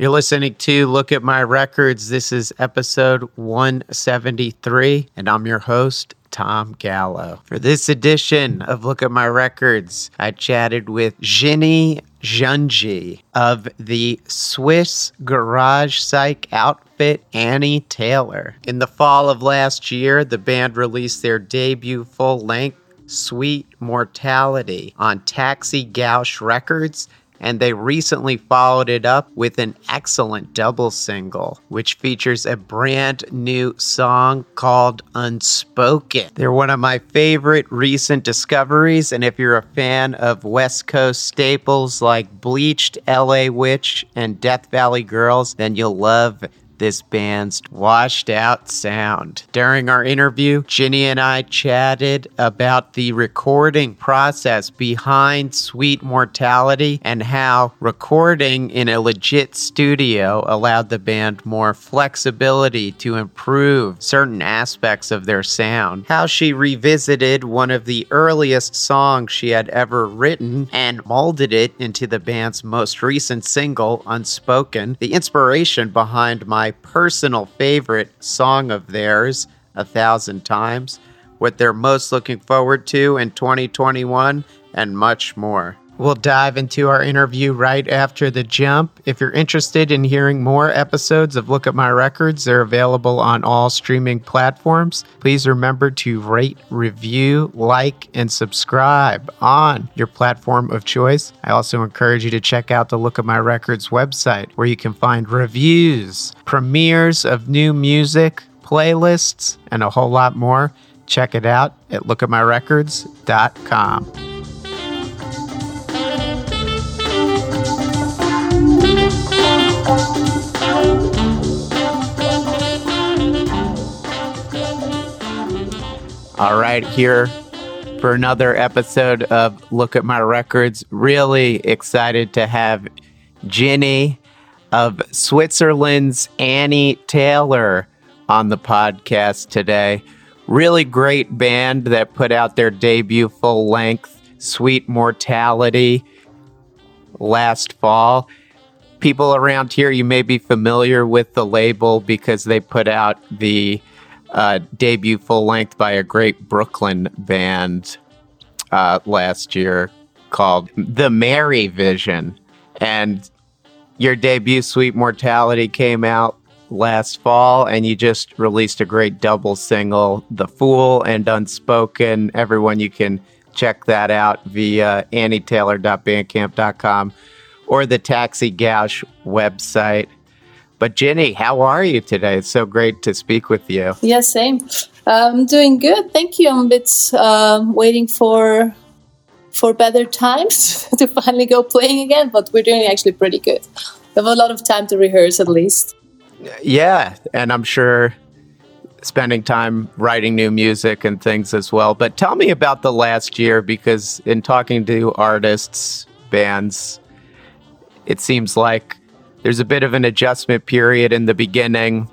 You're listening to Look at My Records. This is episode 173, and I'm your host, Tom Gallo. For this edition of Look at My Records, I chatted with Gini Jungi of the Swiss garage psych outfit Annie Taylor. In the fall of last year, the band released their debut full length Sweet Mortality on Taxi Gauche Records and they recently followed it up with an excellent double single, which features a brand new song called Unspoken. They're one of my favorite recent discoveries, and if you're a fan of West Coast staples like Bleached, LA Witch, and Death Valley Girls, then you'll love this band's washed out sound. During our interview, Gini and I chatted about the recording process behind Sweet Mortality and how recording in a legit studio allowed the band more flexibility to improve certain aspects of their sound. How she revisited one of the earliest songs she had ever written and molded it into the band's most recent single, Unspoken. The inspiration behind my personal favorite song of theirs, A Thousand Times, what they're most looking forward to in 2021, and much more. We'll dive into our interview right after the jump. If you're interested in hearing more episodes of Look at My Records, they're available on all streaming platforms. Please remember to rate, review, like, and subscribe on your platform of choice. I also encourage you to check out the Look at My Records website where you can find reviews, premieres of new music, playlists, and a whole lot more. Check it out at lookatmyrecords.com. All right, here for another episode of Look at My Records. Really excited to have Gini of Switzerland's Annie Taylor on the podcast today. Really great band that put out their debut full length, Sweet Mortality, last fall. People around here, you may be familiar with the label because they put out the uh, debut full length by a great Brooklyn band uh, last year called The Mary Vision. And your debut, Sweet Mortality, came out last fall, and you just released a great double single, The Fool and Unspoken. Everyone, you can check that out via annietaylor.bandcamp.com or the Taxi Gauche website. But Jenny, how are you today? It's so great to speak with you. Yeah, same. I'm doing good. Thank you. I'm a bit uh, waiting for for better times to finally go playing again, but we're doing actually pretty good. We have a lot of time to rehearse at least. Yeah, and I'm sure spending time writing new music and things as well. But tell me about the last year because in talking to artists, bands, it seems like there's a bit of an adjustment period in the beginning.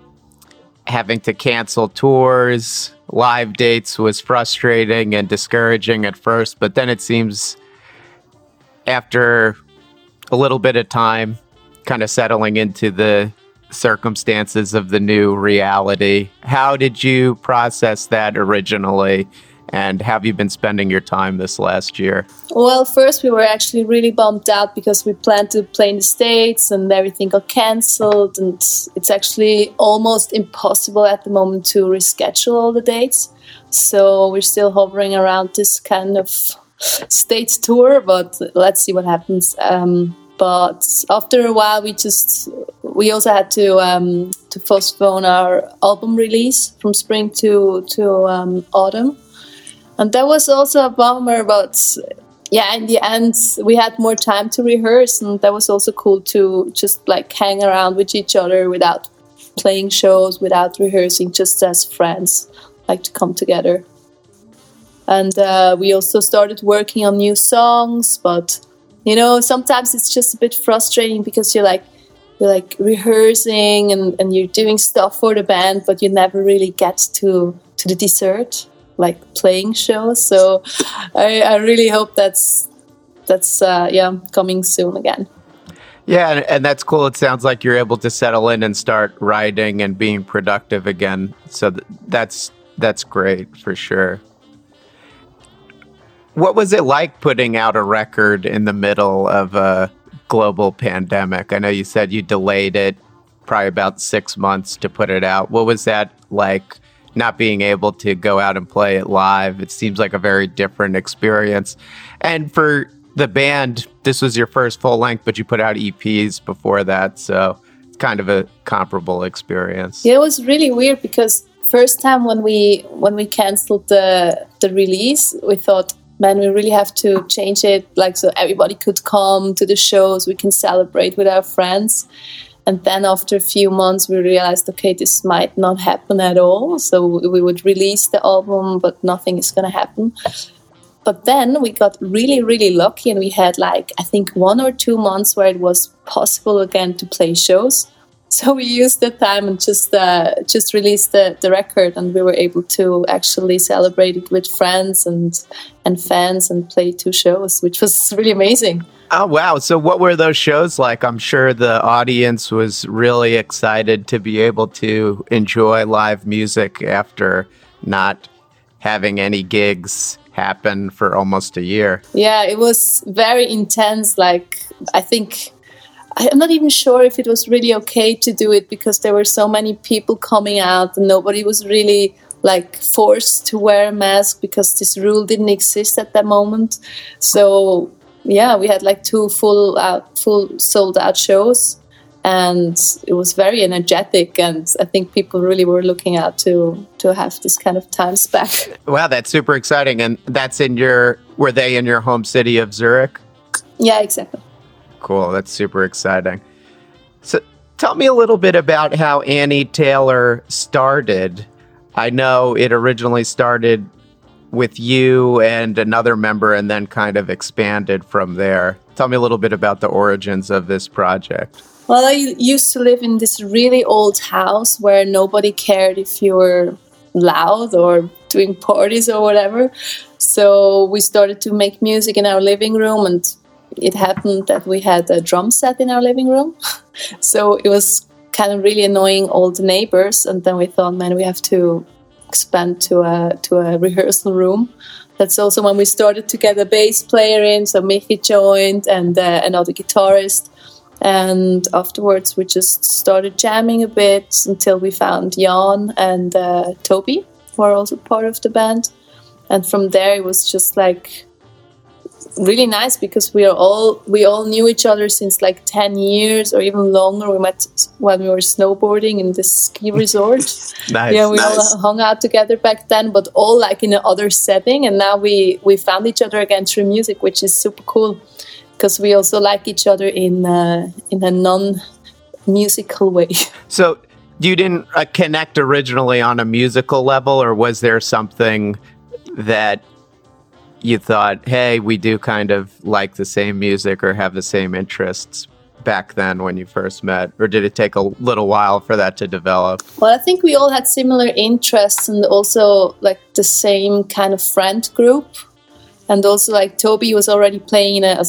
Having to cancel tours, live dates was frustrating and discouraging at first, but then it seems after a little bit of time, kind of settling into the circumstances of the new reality. How did you process that originally? And have you been spending your time this last year? Well, first we were actually really bummed out because we planned to play in the States and everything got cancelled. And it's actually almost impossible at the moment to reschedule all the dates. So we're still hovering around this kind of States tour, but let's see what happens. Um, but after a while, we just we also had to um, to postpone our album release from spring to to um, autumn and that was also a bummer but yeah in the end we had more time to rehearse and that was also cool to just like hang around with each other without playing shows without rehearsing just as friends like to come together. And uh, we also started working on new songs but you know sometimes it's just a bit frustrating because you're like you're like rehearsing and, and you're doing stuff for the band but you never really get to to the dessert like playing shows. So I, I really hope that's that's uh, yeah coming soon again. Yeah, and, and that's cool. It sounds like you're able to settle in and start writing and being productive again. So th- that's that's great for sure. What was it like putting out a record in the middle of a global pandemic? I know you said you delayed it probably about six months to put it out. What was that like? Not being able to go out and play it live. It seems like a very different experience. And for the band, this was your first full length, but you put out EPs before that. So it's kind of a comparable experience. Yeah, it was really weird because first time when we when we canceled the the release, we thought, man, we really have to change it like so everybody could come to the shows, we can celebrate with our friends. And then after a few months, we realized, okay, this might not happen at all. So we would release the album, but nothing is going to happen. But then we got really, really lucky, and we had like, I think, one or two months where it was possible again to play shows. So we used the time and just uh, just released the, the record, and we were able to actually celebrate it with friends and and fans and play two shows, which was really amazing. Oh, wow. So, what were those shows like? I'm sure the audience was really excited to be able to enjoy live music after not having any gigs happen for almost a year. Yeah, it was very intense. Like, I think I'm not even sure if it was really okay to do it because there were so many people coming out and nobody was really like forced to wear a mask because this rule didn't exist at that moment. So yeah, we had like two full out, full sold out shows, and it was very energetic. And I think people really were looking out to to have this kind of times back. Wow, that's super exciting! And that's in your were they in your home city of Zurich? Yeah, exactly. Cool, that's super exciting. So, tell me a little bit about how Annie Taylor started. I know it originally started with you and another member and then kind of expanded from there. Tell me a little bit about the origins of this project. Well, I used to live in this really old house where nobody cared if you were loud or doing parties or whatever. So we started to make music in our living room, and it happened that we had a drum set in our living room. so it was kind of really annoying all the neighbors. And then we thought, man, we have to expand to a to a rehearsal room. That's also when we started to get a bass player in. So Mickey joined and uh, another guitarist. And afterwards, we just started jamming a bit until we found Jan and uh, Toby, who are also part of the band. And from there, it was just like really nice because we are all we all knew each other since like 10 years or even longer. We met when we were snowboarding in this ski resort. Nice, yeah we nice. all hung out together back then but all like in another setting. And now we we found each other again through music which is super cool because we also like each other in uh, in a non musical way. So you didn't uh, connect originally on a musical level or was there something that you thought, hey, we do kind of like the same music or have the same interests back then when you first met? Or did it take a little while for that to develop? Well, I think we all had similar interests and also like the same kind of friend group. And also, like Toby was already playing in a uh,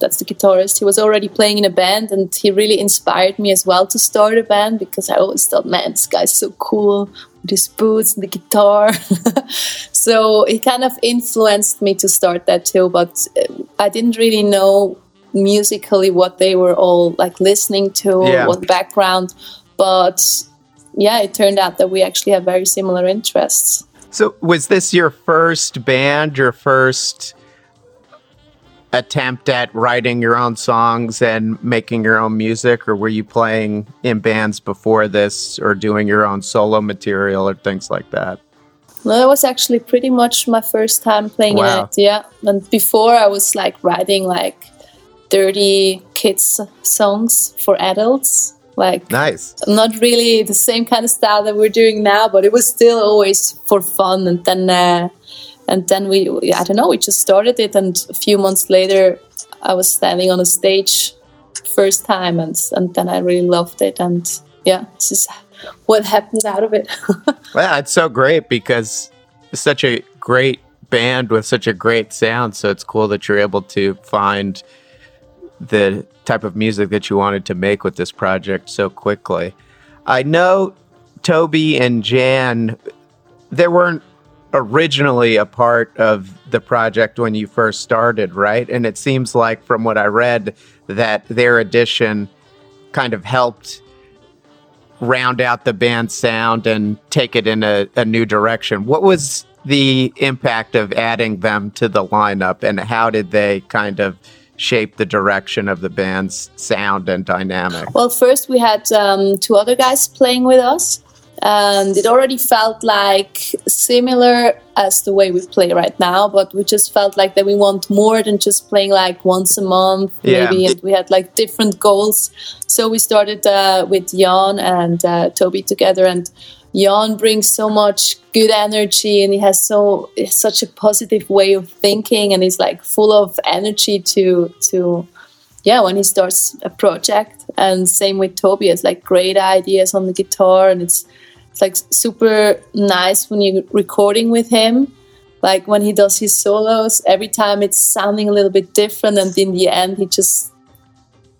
that's the guitarist. He was already playing in a band, and he really inspired me as well to start a band because I always thought, man, this guy's so cool with his boots and the guitar. so it kind of influenced me to start that too. But uh, I didn't really know musically what they were all like listening to, Yeah. what background. But yeah, it turned out that we actually have very similar interests. So, was this your first band, your first attempt at writing your own songs and making your own music, or were you playing in bands before this or doing your own solo material or things like that? No, that was actually pretty much my first time playing Wow. it. Yeah, and before I was like writing like dirty kids songs for adults, like Nice. not really the same kind of style that we're doing now, but it was still always for fun. And then, uh, and then we, we- I don't know, we just started it, and a few months later, I was standing on a stage first time, and and then I really loved it, and yeah, this is what happened out of it. Well, it's so great because it's such a great band with such a great sound. So it's cool that you're able to find the type of music that you wanted to make with this project so quickly. I know Toby and Jan, they weren't originally a part of the project when you first started, right? And it seems like from what I read that their addition kind of helped round out the band's sound and take it in a, a new direction. What was the impact of adding them to the lineup and how did they kind of shape the direction of the band's sound and dynamic? Well, first we had um, two other guys playing with us and it already felt like similar as the way we play right now but we just felt like that we want more than just playing like once a month maybe yeah. and we had like different goals so we started uh, with jan and uh, toby together and jan brings so much good energy and he has so such a positive way of thinking and he's like full of energy to to yeah when he starts a project and same with toby has like great ideas on the guitar and it's it's like super nice when you're recording with him. Like when he does his solos, every time it's sounding a little bit different, and in the end, he just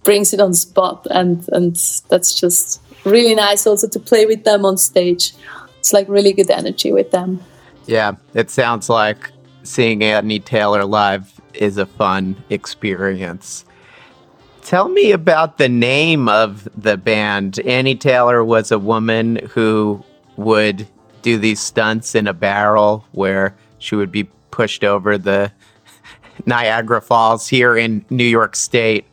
brings it on spot, and and that's just really nice also to play with them on stage. It's like really good energy with them. Yeah, it sounds like seeing Annie Taylor live is a fun experience. Tell me about the name of the band. Annie Taylor was a woman who would do these stunts in a barrel where she would be pushed over the Niagara Falls here in New York State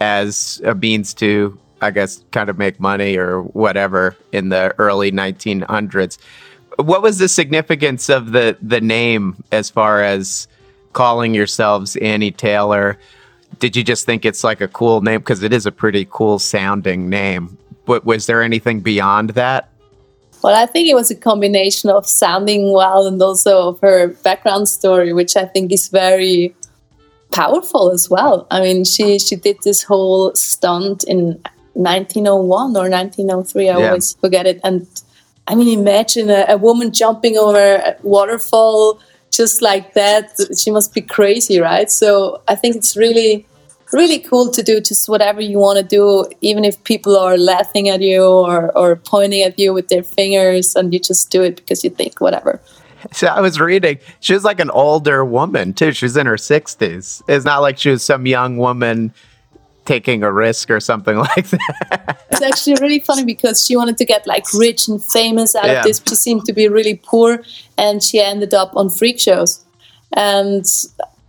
as a means to, I guess, kind of make money or whatever in the early 1900s. What was the significance of the, the name as far as calling yourselves Annie Taylor? Did you just think it's like a cool name? Because it is a pretty cool sounding name. But was there anything beyond that? Well, I think it was a combination of sounding well and also of her background story, which I think is very powerful as well. I mean, she she did this whole stunt in 1901 or 1903. I yeah. always forget it. And I mean, imagine a, a woman jumping over a waterfall just like that. She must be crazy, right? So I think it's really really cool to do just whatever you want to do, even if people are laughing at you or, or pointing at you with their fingers, and you just do it because you think whatever. So I was reading, she was like an older woman too. She's in her 60s. It's not like she was some young woman taking a risk or something like that. it's actually really funny because she wanted to get like rich and famous out yeah. of this. She seemed to be really poor and she ended up on freak shows. And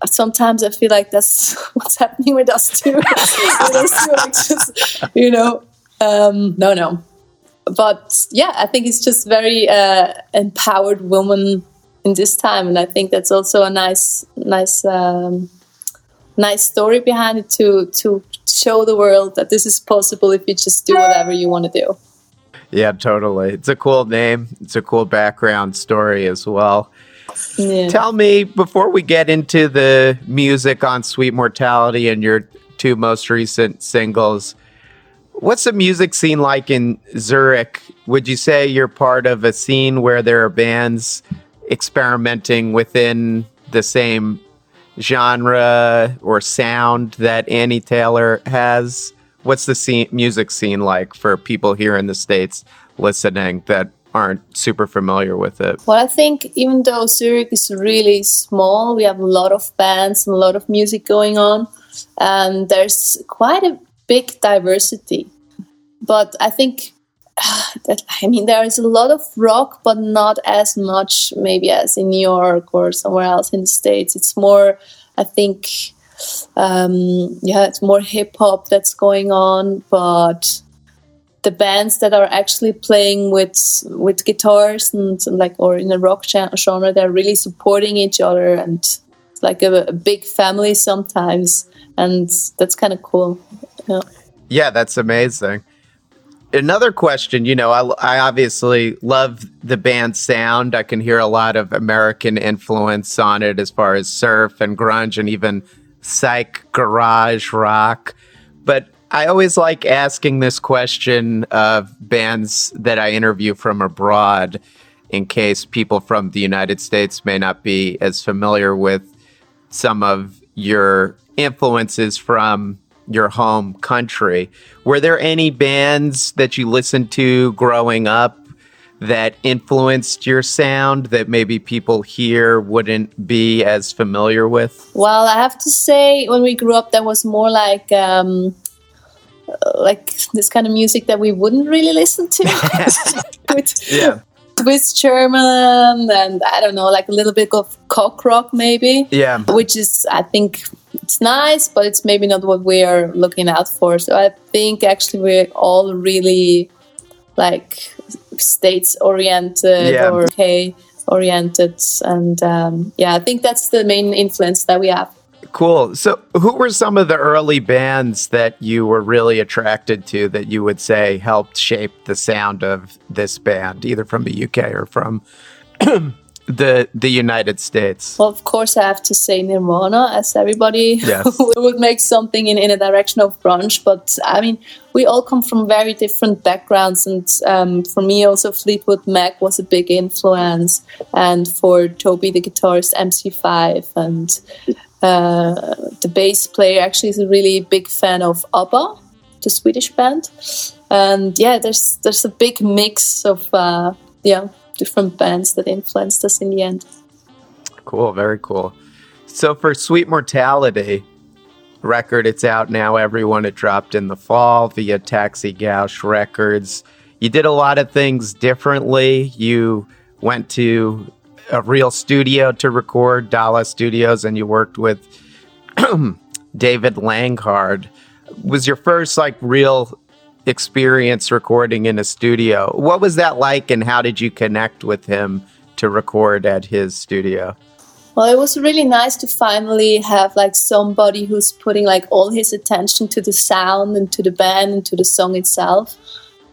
sometimes I feel like that's what's happening with us too. with us too like just, you know, um, no, no. But yeah, I think it's just very uh, empowered woman in this time, and I think that's also a nice, nice, um, nice story behind it to to show the world that this is possible if you just do whatever you want to do. Yeah, totally. It's a cool name. It's a cool background story as well. Yeah. Tell me before we get into the music on Sweet Mortality and your two most recent singles, what's the music scene like in Zurich? Would you say you're part of a scene where there are bands experimenting within the same genre or sound that Annie Taylor has? What's the scene, music scene like for people here in the States listening that aren't super familiar with it? Well, I think even though Zurich is really small, we have a lot of bands and a lot of music going on, and there's quite a big diversity. But I think that I mean there is a lot of rock, but not as much maybe as in New York or somewhere else in the states. It's more, I think, um, yeah, it's more hip hop that's going on, but the bands that are actually playing with with guitars and, like or in a rock genre they're really supporting each other and like a, a big family sometimes and that's kind of cool. Yeah. yeah that's amazing. Another question you know I, I obviously love the band sound. I can hear a lot of american influence on it as far as surf and grunge and even psych garage rock. But I always like asking this question of bands that I interview from abroad in case people from the United States may not be as familiar with some of your influences from your home country. Were there any bands that you listened to growing up that influenced your sound that maybe people here wouldn't be as familiar with? Well, I have to say, when we grew up, that was more like um, like this kind of music that we wouldn't really listen to. With Yeah. Swiss German and I don't know, like a little bit of cock rock maybe. Yeah. Which is, I think, it's nice, but it's maybe not what we are looking out for. So I think actually we're all really like states oriented Yeah. or UK oriented, and um, yeah, I think that's the main influence that we have. Cool. So, who were some of the early bands that you were really attracted to that you would say helped shape the sound of this band, either from the UK or from the the United States? Well, of course, I have to say Nirvana, as everybody Yes. would make something in, in a direction of grunge. But I mean, we all come from very different backgrounds. And um, for me, also, Fleetwood Mac was a big influence. And for Toby, the guitarist, MC5. And uh, the bass player actually is a really big fan of ABBA, the Swedish band. And yeah, there's there's a big mix of uh, yeah different bands that influenced us in the end. Cool, very cool. So for Sweet Mortality record, it's out now. Everyone it dropped in the fall via Taxi Gauche Records. You did a lot of things differently. You went to a real studio to record, Dala Studios, and you worked with David Langhard. Was your first like real experience recording in a studio? What was that like, and how did you connect with him to record at his studio? Well, it was really nice to finally have like somebody who's putting like all his attention to the sound and to the band and to the song itself.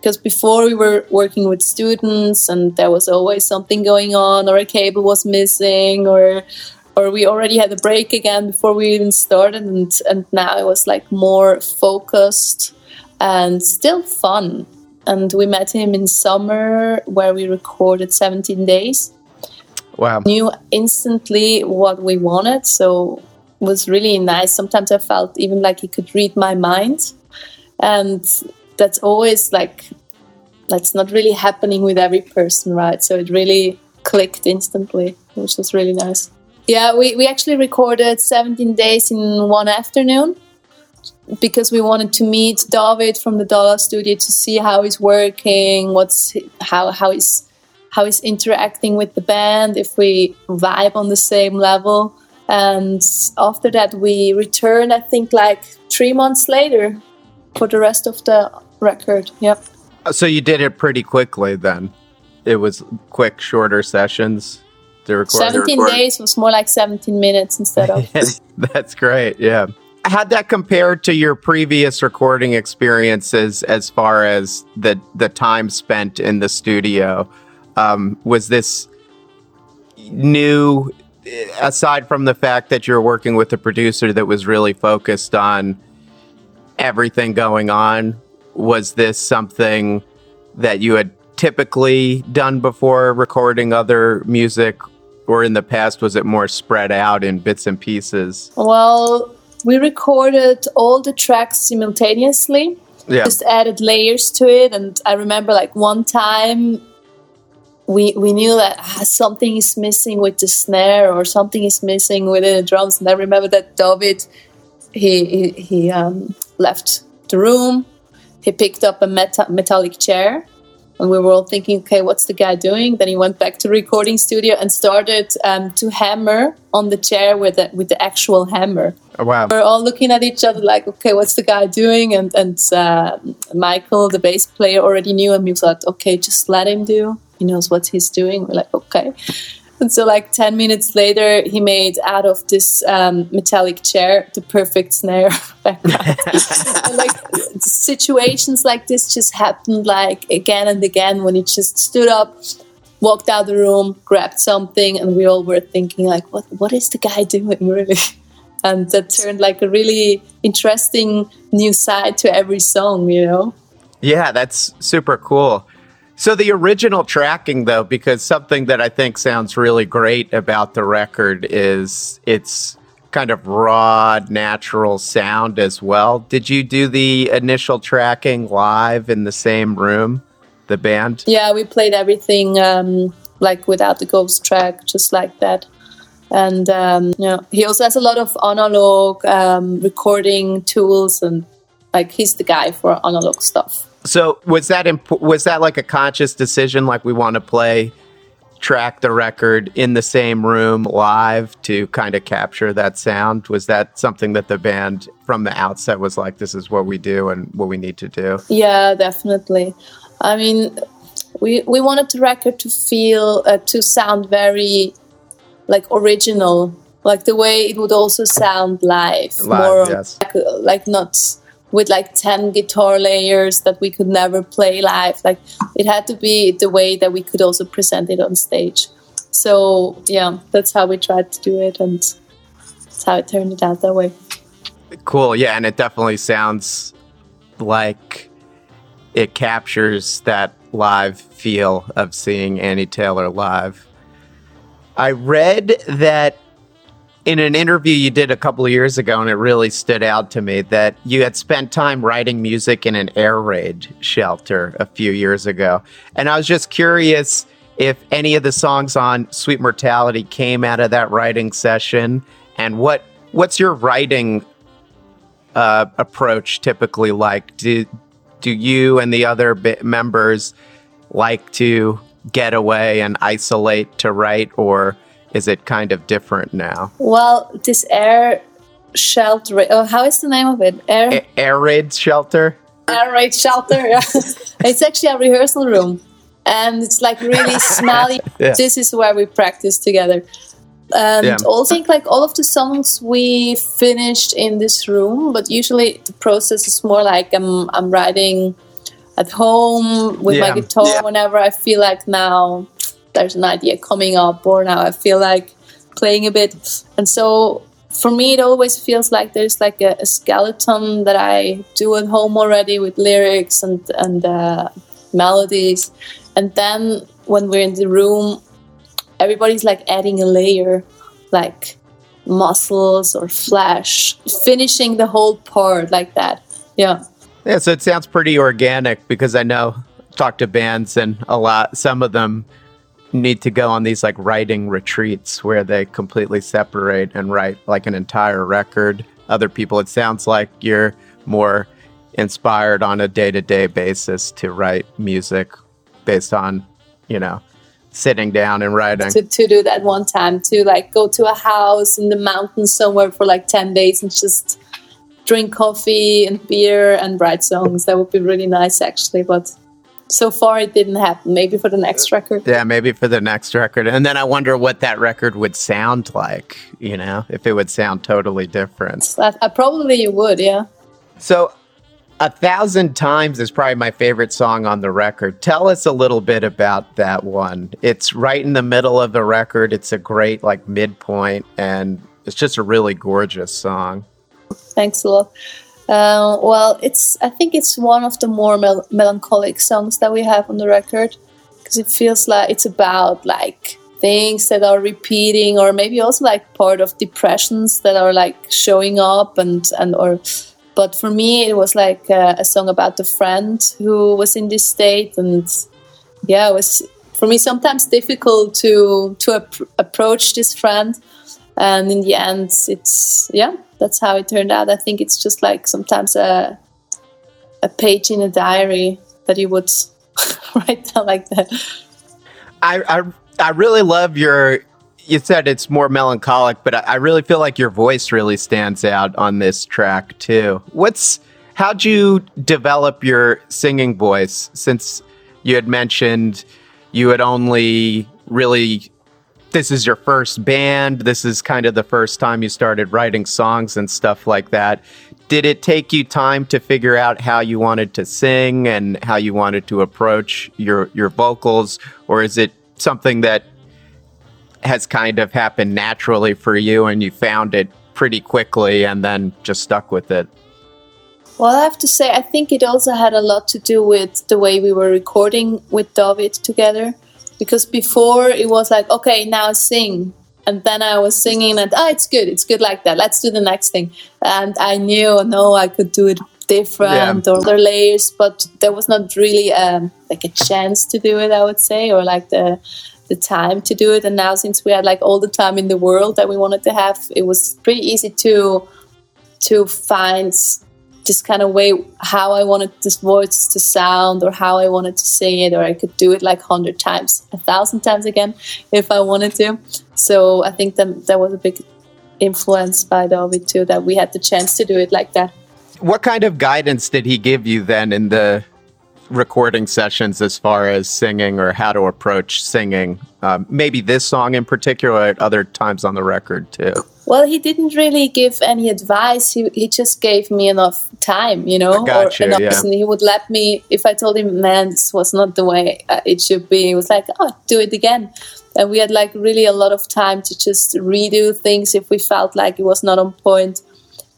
Because before we were working with students and there was always something going on, or a cable was missing, or or we already had a break again before we even started, and and now it was like more focused and still fun. And we met him in summer where we recorded 17 days Wow. knew instantly what we wanted so it was really nice sometimes i felt even like he could read my mind and that's always like that's not really happening with every person right so it really clicked instantly which was really nice yeah we, we actually recorded 17 days in one afternoon because we wanted to meet David from the Dollar Studio to see how he's working, what's how how he's how he's interacting with the band, if we vibe on the same level. And after that, we returned. I think like three months later for the rest of the record. Yep. So you did it pretty quickly then. It was quick, shorter sessions to record. 17 days was more like 17 minutes instead of. That's great. Yeah. How'd that compare to your previous recording experiences as far as the the time spent in the studio? Um, was this new aside from the fact that you're working with a producer that was really focused on everything going on? Was this something that you had typically done before recording other music, or in the past was it more spread out in bits and pieces? Well, we recorded all the tracks simultaneously. Yeah. Just added layers to it, and I remember like one time we we knew that ah, something is missing with the snare or something is missing within the drums, and I remember that David he he, he um, left the room. He picked up a meta- metallic chair, and we were all thinking, okay, what's the guy doing? Then he went back to recording studio and started um, to hammer on the chair with the, with the actual hammer. Oh, wow. We're all looking at each other like, okay, what's the guy doing? And and uh, Michael, the bass player, already knew, and he was like, okay, just let him do. He knows what he's doing. We're like, okay. And so, like ten minutes later, he made out of this um, metallic chair the perfect snare background. and, like situations like this just happened like again and again when he just stood up, walked out the room, grabbed something, and we all were thinking like, what what is the guy doing really? And that turned like a really interesting new side to every song, you know. Yeah, that's super cool. So the original tracking though because something that I think sounds really great about the record is it's kind of raw, natural sound as well. Did you do the initial tracking live in the same room, the band? Yeah, we played everything um, like without the ghost track, just like that. And um, you know, he also has a lot of analog um, recording tools, and like he's the guy for analog stuff. So was that imp- was that like a conscious decision? Like we want to play track the record in the same room live to kind of capture that sound? Was that something that the band from the outset was like, this is what we do and what we need to do? Yeah, definitely. I mean, we, we wanted the record to feel, uh, to sound very like original, like the way it would also sound live. Live, more yes. like, like not with like 10 guitar layers that we could never play live. Like it had to be the way that we could also present it on stage. So yeah, that's how we tried to do it and that's how it turned out that way. Cool. Yeah. And it definitely sounds like it captures that live feel of seeing Annie Taylor live. I read that in an interview you did a couple of years ago, and it really stood out to me that you had spent time writing music in an air raid shelter a few years ago. And I was just curious if any of the songs on Sweet Mortality came out of that writing session, and what what's your writing uh, approach typically like? Do do you and the other members like to get away and isolate to write, or is it kind of different now? Well, this air shelter, oh, how is the name of it? Air, A- air raid shelter? air raid shelter. Yeah. it's actually a rehearsal room. And it's like really smelly. Yeah. This is where we practice together. And Yeah. also, I think like all of the songs we finished in this room, but usually the process is more like I'm, I'm writing at home with Yeah. my guitar Yeah. whenever I feel like now there's an idea coming up or now I feel like playing a bit. And so for me, it always feels like there's like a, a skeleton that I do at home already with lyrics and, and uh, melodies. And then when we're in the room, everybody's like adding a layer, like muscles or flesh, finishing the whole part like that. Yeah. Yeah, so it sounds pretty organic because I know talk to bands and a lot some of them need to go on these like writing retreats where they completely separate and write like an entire record. Other people it sounds like you're more inspired on a day-to-day basis to write music based on, you know, sitting down and writing. to, to do that one time to like go to a house in the mountains somewhere for like 10 days and just drink coffee and beer and write songs that would be really nice actually but so far it didn't happen maybe for the next uh, record Yeah, maybe for the next record. And then I wonder what that record would sound like, you know, if it would sound totally different. I, I uh, probably would yeah So, A Thousand Times is probably my favorite song on the record. Tell us a little bit about that one. It's right in the middle of the record. It's a great, like, midpoint, and it's just a really gorgeous song. thanks a lot uh, well it's i think it's one of the more mel- melancholic songs that we have on the record because it feels like it's about like things that are repeating or maybe also like part of depressions that are like showing up and and or but for me it was like a, a song about a friend who was in this state and yeah it was for me sometimes difficult to to ap- approach this friend. And in the end it's yeah that's how it turned out i think it's just like sometimes a a page in a diary that you would write down like that I, I, I really love your. You said it's more melancholic, but I, I really feel like your voice really stands out on this track too. What's how'd you develop your singing voice? Since you had mentioned you had only really this is your first band. This is kind of the first time you started writing songs and stuff like that. Did it take you time to figure out how you wanted to sing and how you wanted to approach your your vocals, or is it something that has kind of happened naturally for you and you found it pretty quickly and then just stuck with it? Well, I have to say, I think it also had a lot to do with the way we were recording with David together. Because before it was like, okay, now sing. And then I was singing, and oh, it's good, it's good like that. Let's do the next thing. And I knew, no, I could do it different yeah. or other layers, but there was not really um, like a chance to do it. I would say, or like the the time to do it. And now, since we had like all the time in the world that we wanted to have, it was pretty easy to to find this kind of way how I wanted this voice to sound or how I wanted to sing it, or I could do it like hundred times, a thousand times again if I wanted to. So I think that that was a big influence by David too, that we had the chance to do it like that. What kind of guidance did he give you then in the recording sessions as far as singing or how to approach singing? Um, maybe this song in particular, at other times on the record too. Well, he didn't really give any advice. He, he just gave me enough time, you know, or enough, yeah. he would let me. If I told him, "Man, this was not the way uh, it should be," he was like, "Oh, do it again." And we had like really a lot of time to just redo things if we felt like it was not on point.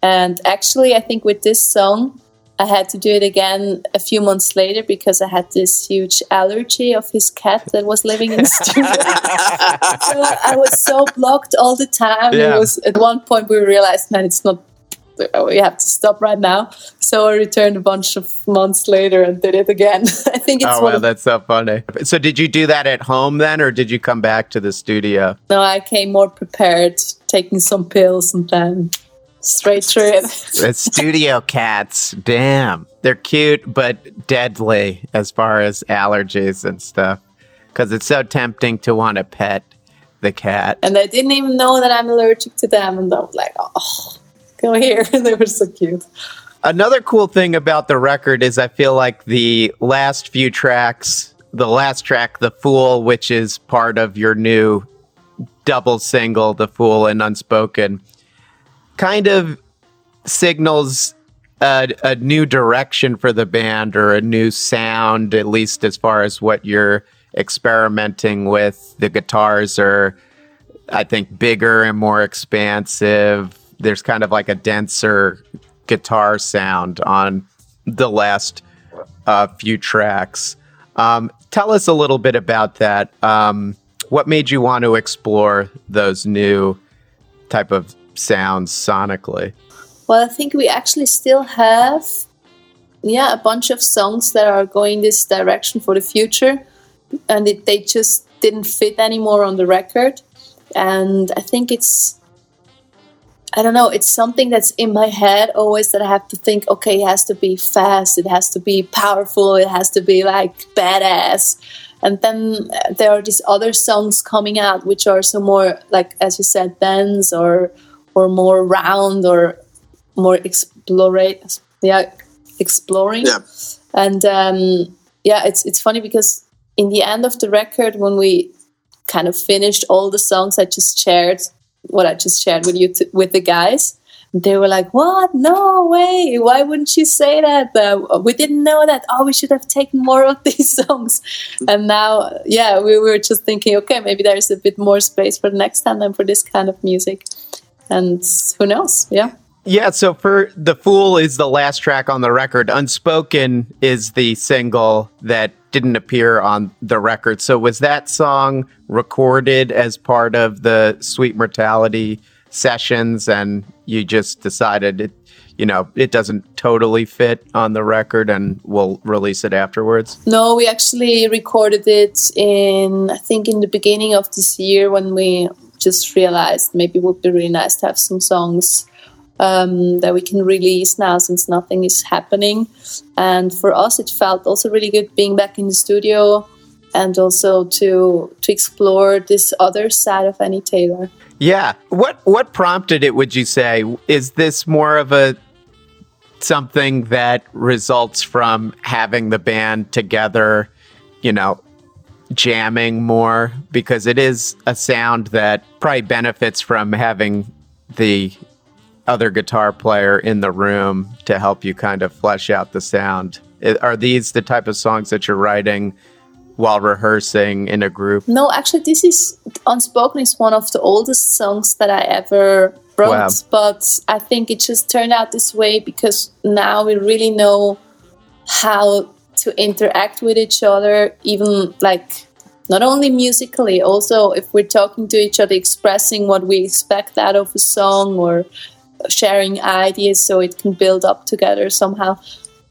And actually, I think with this song, I had to do it again a few months later because I had this huge allergy of his cat that was living in the studio. so I was so blocked all the time. Yeah. It was at one point we realized, man, it's not. We have to stop right now. So I returned a bunch of months later and did it again. I think it's. Oh wow, that's so funny. So did you do that at home then, or did you come back to the studio? No, I came more prepared, taking some pills and then straight through it. it's studio cats. Damn. They're cute, but deadly as far as allergies and stuff. Because it's so tempting to want to pet the cat. And I didn't even know that I'm allergic to them. And I was like, oh, go here. they were so cute. Another cool thing about the record is I feel like the last few tracks, the last track, The Fool, which is part of your new double single, The Fool and Unspoken, kind of signals a, a, new direction for the band or a new sound, at least as far as what you're experimenting with. The guitars are, I think, bigger and more expansive. There's kind of like a denser guitar sound on the last uh, few tracks. Um, tell us a little bit about that. Um, what made you want to explore those new type of sounds sonically? Well, I think we actually still have, yeah, a bunch of songs that are going this direction for the future, and it, they just didn't fit anymore on the record. And I think it's, I don't know, it's something that's in my head always that I have to think, okay, it has to be fast, it has to be powerful, it has to be like badass. And then there are these other songs coming out which are some more like, as you said, dance or or more round or more explorate yeah exploring. Yeah. and um, yeah it's it's funny because in the end of the record when we kind of finished all the songs i just shared what i just shared with you t- with the guys they were like what? No way. Why wouldn't you say that? Uh, we didn't know that oh we should have taken more of these songs. And now yeah we were just thinking okay maybe there's a bit more space for next time and for this kind of music and who knows? Yeah. Yeah, so for The Fool is the last track on the record. Unspoken is the single that didn't appear on the record. So was that song recorded as part of the Sweet Mortality sessions and you just decided it you know, it doesn't totally fit on the record and we'll release it afterwards? No, we actually recorded it in I think in the beginning of this year when we just realized maybe it would be really nice to have some songs um, that we can release now since nothing is happening. And for us, it felt also really good being back in the studio and also to to explore this other side of Annie Taylor. Yeah, what what prompted it? Would you say is this more of a something that results from having the band together? You know, jamming more because it is a sound that probably benefits from having the other guitar player in the room to help you kind of flesh out the sound. Are these the type of songs that you're writing while rehearsing in a group? No, actually, this is Unspoken is one of the oldest songs that I ever wrote, wow. but I think it just turned out this way because now we really know how to interact with each other, even like not only musically, also if we're talking to each other, expressing what we expect out of a song or sharing ideas so it can build up together somehow.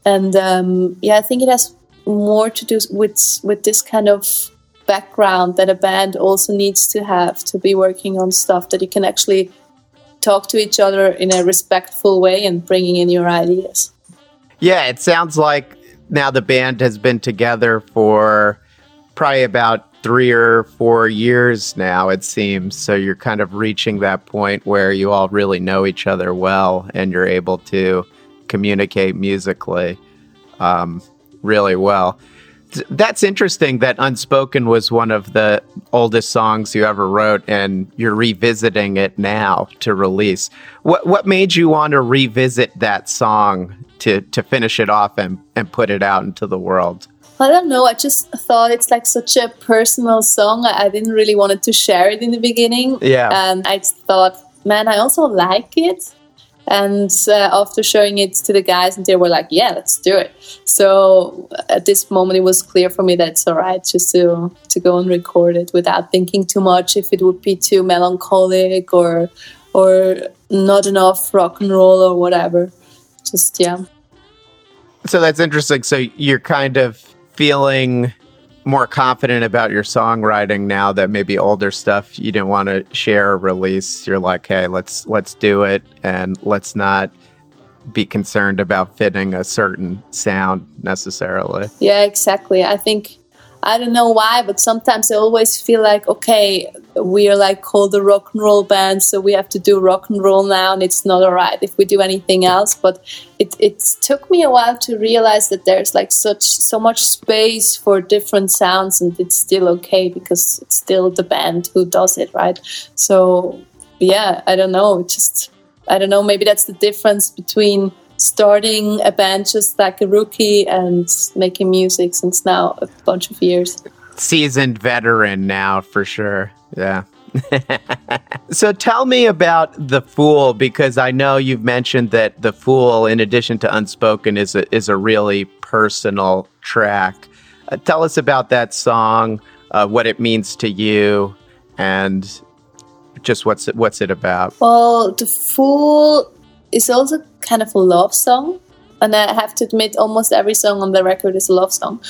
And um, yeah, I think it has more to do with with this kind of background that a band also needs to have to be working on stuff that you can actually talk to each other in a respectful way and bringing in your ideas. Yeah, it sounds like now the band has been together for probably about three or four years now, it seems. So you're kind of reaching that point where you all really know each other well and you're able to communicate musically um, really well. That's interesting that Unspoken was one of the oldest songs you ever wrote, and you're revisiting it now to release. What what made you want to revisit that song to to finish it off and, and put it out into the world? I don't know. I just thought it's like such a personal song. I didn't really wanted to share it in the beginning. Yeah. And I thought, man, I also like it. And uh, after showing it to the guys, and they were like, "Yeah, let's do it." So at this moment, it was clear for me that it's all right just to to go and record it without thinking too much if it would be too melancholic or or not enough rock and roll or whatever. Just yeah. So that's interesting. So you're kind of feeling more confident about your songwriting now that maybe older stuff you didn't want to share or release. You're like hey let's let's do it and let's not be concerned about fitting a certain sound necessarily. Yeah exactly. I think I don't know why, but sometimes I always feel like, okay, we are like called a rock and roll band, so we have to do rock and roll now, and it's not alright if we do anything else. But it, it took me a while to realize that there's like such so much space for different sounds, and it's still okay because it's still the band who does it, right? So yeah, I don't know, just I don't know, maybe that's the difference between starting a band just like a rookie and making music since now a bunch of years. Seasoned veteran now for sure. Yeah. so tell me about The Fool because I know you've mentioned that The Fool in addition to Unspoken is a is a really personal track. Uh, tell us about that song, uh, what it means to you and just what's it, what's it about? Well, The Fool is also kind of a love song. And I have to admit, almost every song on the record is a love song.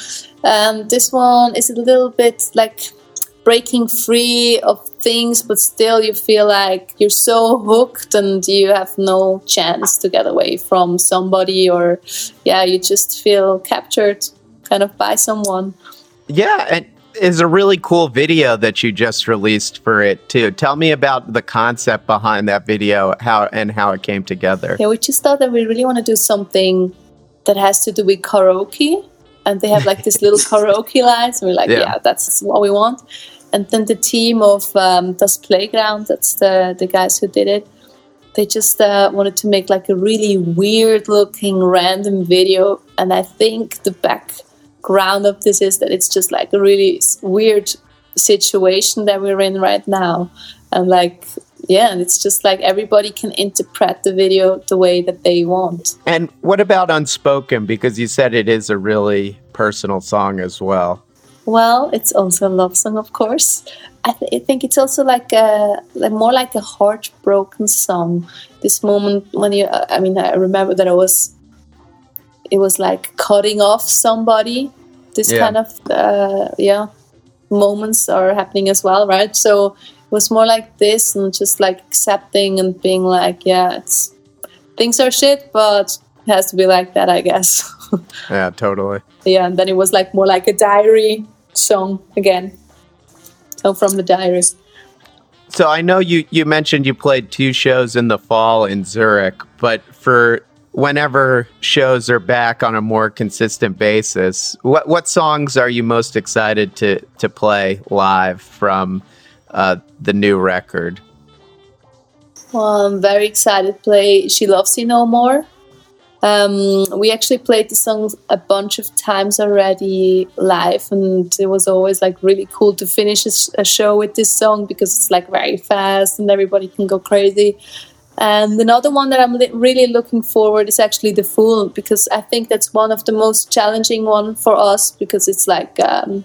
Um, this one is a little bit like breaking free of things, but still you feel like you're so hooked and you have no chance to get away from somebody, or yeah, you just feel captured kind of by someone. Yeah, and is a really cool video that you just released for it too. Tell me about the concept behind that video, how and how it came together. Yeah, we just thought that we really want to do something that has to do with karaoke, and they have like this little karaoke lines. And we're like, yeah. yeah. that's what we want. And then the team of um, Playground, that's the the guys who did it. They just uh, wanted to make like a really weird looking random video, and I think the back ground of this is that it's just like a really weird situation that we're in right now. And like yeah and it's just like everybody can interpret the video the way that they want. And what about unspoken? Because you said it is a really personal song as well well it's also a love song of course. I, th- I think it's also like a like more like a heartbroken song. This moment when you i mean i remember that i was it was like cutting off somebody. This yeah. kind of uh, yeah moments are happening as well right? So it was more like this and just like accepting and being like yeah it's things are shit but it has to be like that i guess. Yeah totally. Yeah and then it was like more like a diary song again so from the diaries. so I know you you mentioned you played two shows in the fall in Zurich, but for whenever shows are back on a more consistent basis, what what songs are you most excited to to play live from uh, the new record? Well, I'm very excited to play "She Loves You No More." Um, we actually played the song a bunch of times already live, and it was always like really cool to finish a, a show with this song because it's like very fast and everybody can go crazy. And another one that I'm li- really looking forward is actually the Fool because I think that's one of the most challenging one for us because it's like um,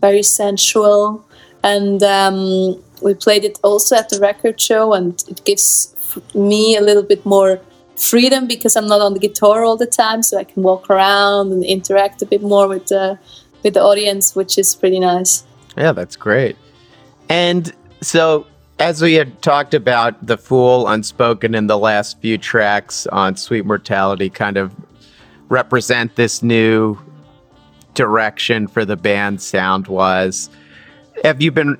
very sensual. And um, we played it also at the record show, and it gives me a little bit more freedom because I'm not on the guitar all the time, so I can walk around and interact a bit more with the with the audience, which is pretty nice. Yeah, that's great. And so, as we had talked about, the Fool Unspoken in the last few tracks on Sweet Mortality kind of represent this new direction for the band sound was. Have you been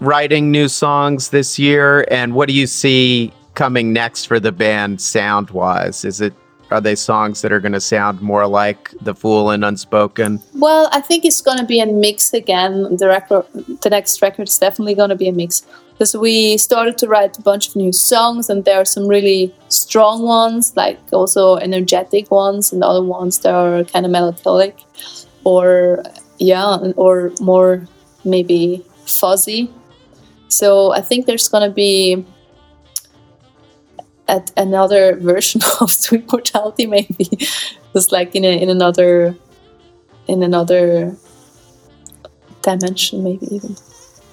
writing new songs this year? And what do you see coming next for the band sound wise? Is it are they songs that are going to sound more like The Fool and Unspoken? Well, I think it's going to be a mix again. The record, the next record is definitely going to be a mix because we started to write a bunch of new songs, and there are some really strong ones, like also energetic ones, and other ones that are kind of melancholic, or yeah, or more maybe fuzzy. So I think there's going to be at another version of sweet mortality maybe. Just like in a, in another in another dimension maybe even.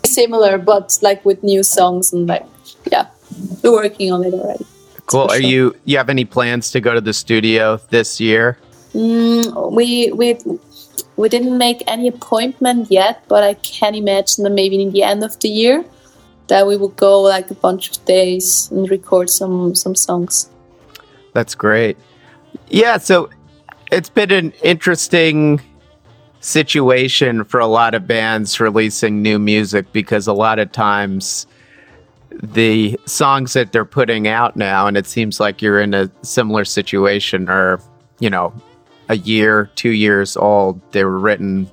Similar but like with new songs and like yeah we're working on it already. Cool. Are sure. you you have any plans to go to the studio this year? Mm, we we we didn't make any appointment yet but i can imagine that maybe in the end of the year that we would go like a bunch of days and record some some songs. That's great. Yeah, so it's been an interesting situation for a lot of bands releasing new music because a lot of times the songs that they're putting out now and it seems like you're in a similar situation are, you know, a year, 2 years old. They were written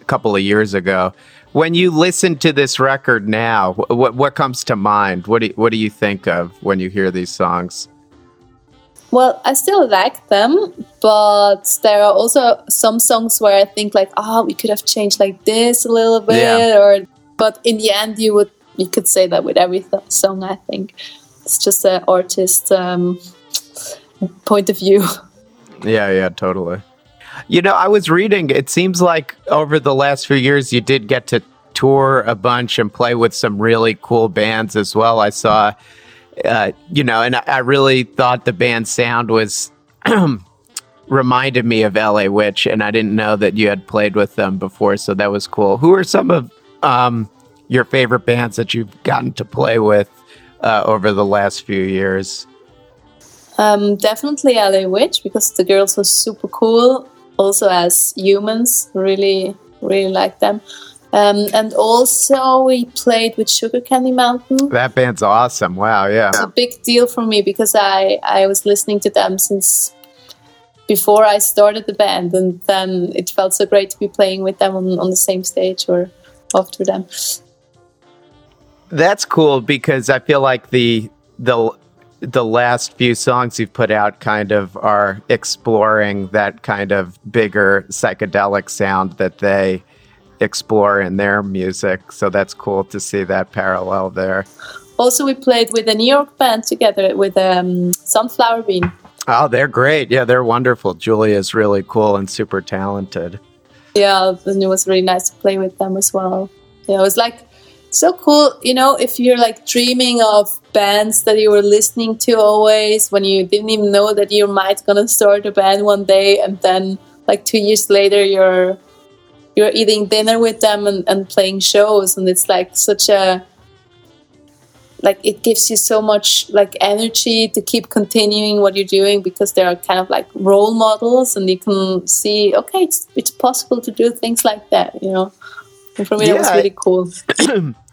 a couple of years ago when you listen to this record now, what what comes to mind? What do you, what do you think of when you hear these songs? Well, I still like them, but there are also some songs where I think like, oh, we could have changed like this a little bit, yeah. or but in the end, you would you could say that with every th- song. I think it's just an artist um, point of view. Yeah, yeah, totally. You know, I was reading, it seems like over the last few years, you did get to tour a bunch and play with some really cool bands as well. I saw, uh, you know, and I really thought the band sound was. reminded me of LA Witch, and I didn't know that you had played with them before, so that was cool. Who are some of um, your favorite bands that you've gotten to play with uh, over the last few years? Um, definitely LA Witch because the girls were super cool also as humans. Really, really like them. Um, and also, we played with Sugar Candy Mountain. That band's awesome. Wow, yeah. It's a big deal for me because I, I was listening to them since before I started the band, and then it felt so great to be playing with them on, on the same stage or after them. That's cool because I feel like the the the last few songs you've put out kind of are exploring that kind of bigger psychedelic sound that they explore in their music. So that's cool to see that parallel there. Also, we played with a New York band together with um, Sunflower Bean. Oh, they're great. Yeah, they're wonderful. Julia's really cool and super talented. Yeah, and it was really nice to play with them as well. Yeah, it was like so cool. You know, if you're like dreaming of bands that you were listening to always when you didn't even know that you might gonna start a band one day, and then like two years later you're you're eating dinner with them and, and playing shows, and it's like such a like it gives you so much like energy to keep continuing what you're doing because they are kind of like role models and you can see okay it's it's possible to do things like that you know and for me yeah. that was really cool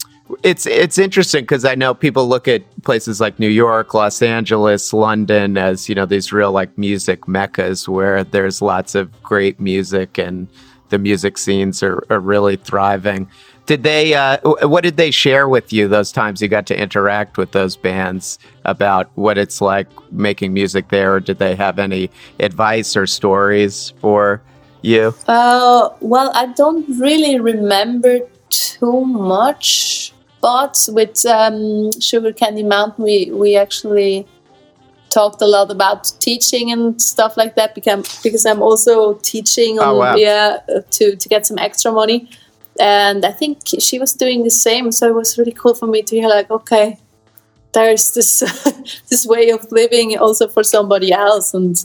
it's it's interesting because I know people look at places like New York, Los Angeles, London as you know these real like music meccas where there's lots of great music and the music scenes are, are really thriving. Did they? Uh, what did they share with you those times you got to interact with those bands about what it's like making music there? Or did they have any advice or stories for you? Uh, well, I don't really remember too much but with um, Sugar Candy Mountain, we, we actually talked a lot about teaching and stuff like that because, because I'm also teaching on, oh, wow. yeah, to, to get some extra money. and I think she was doing the same. So it was really cool for me to hear like, okay, there's this this way of living also for somebody else, and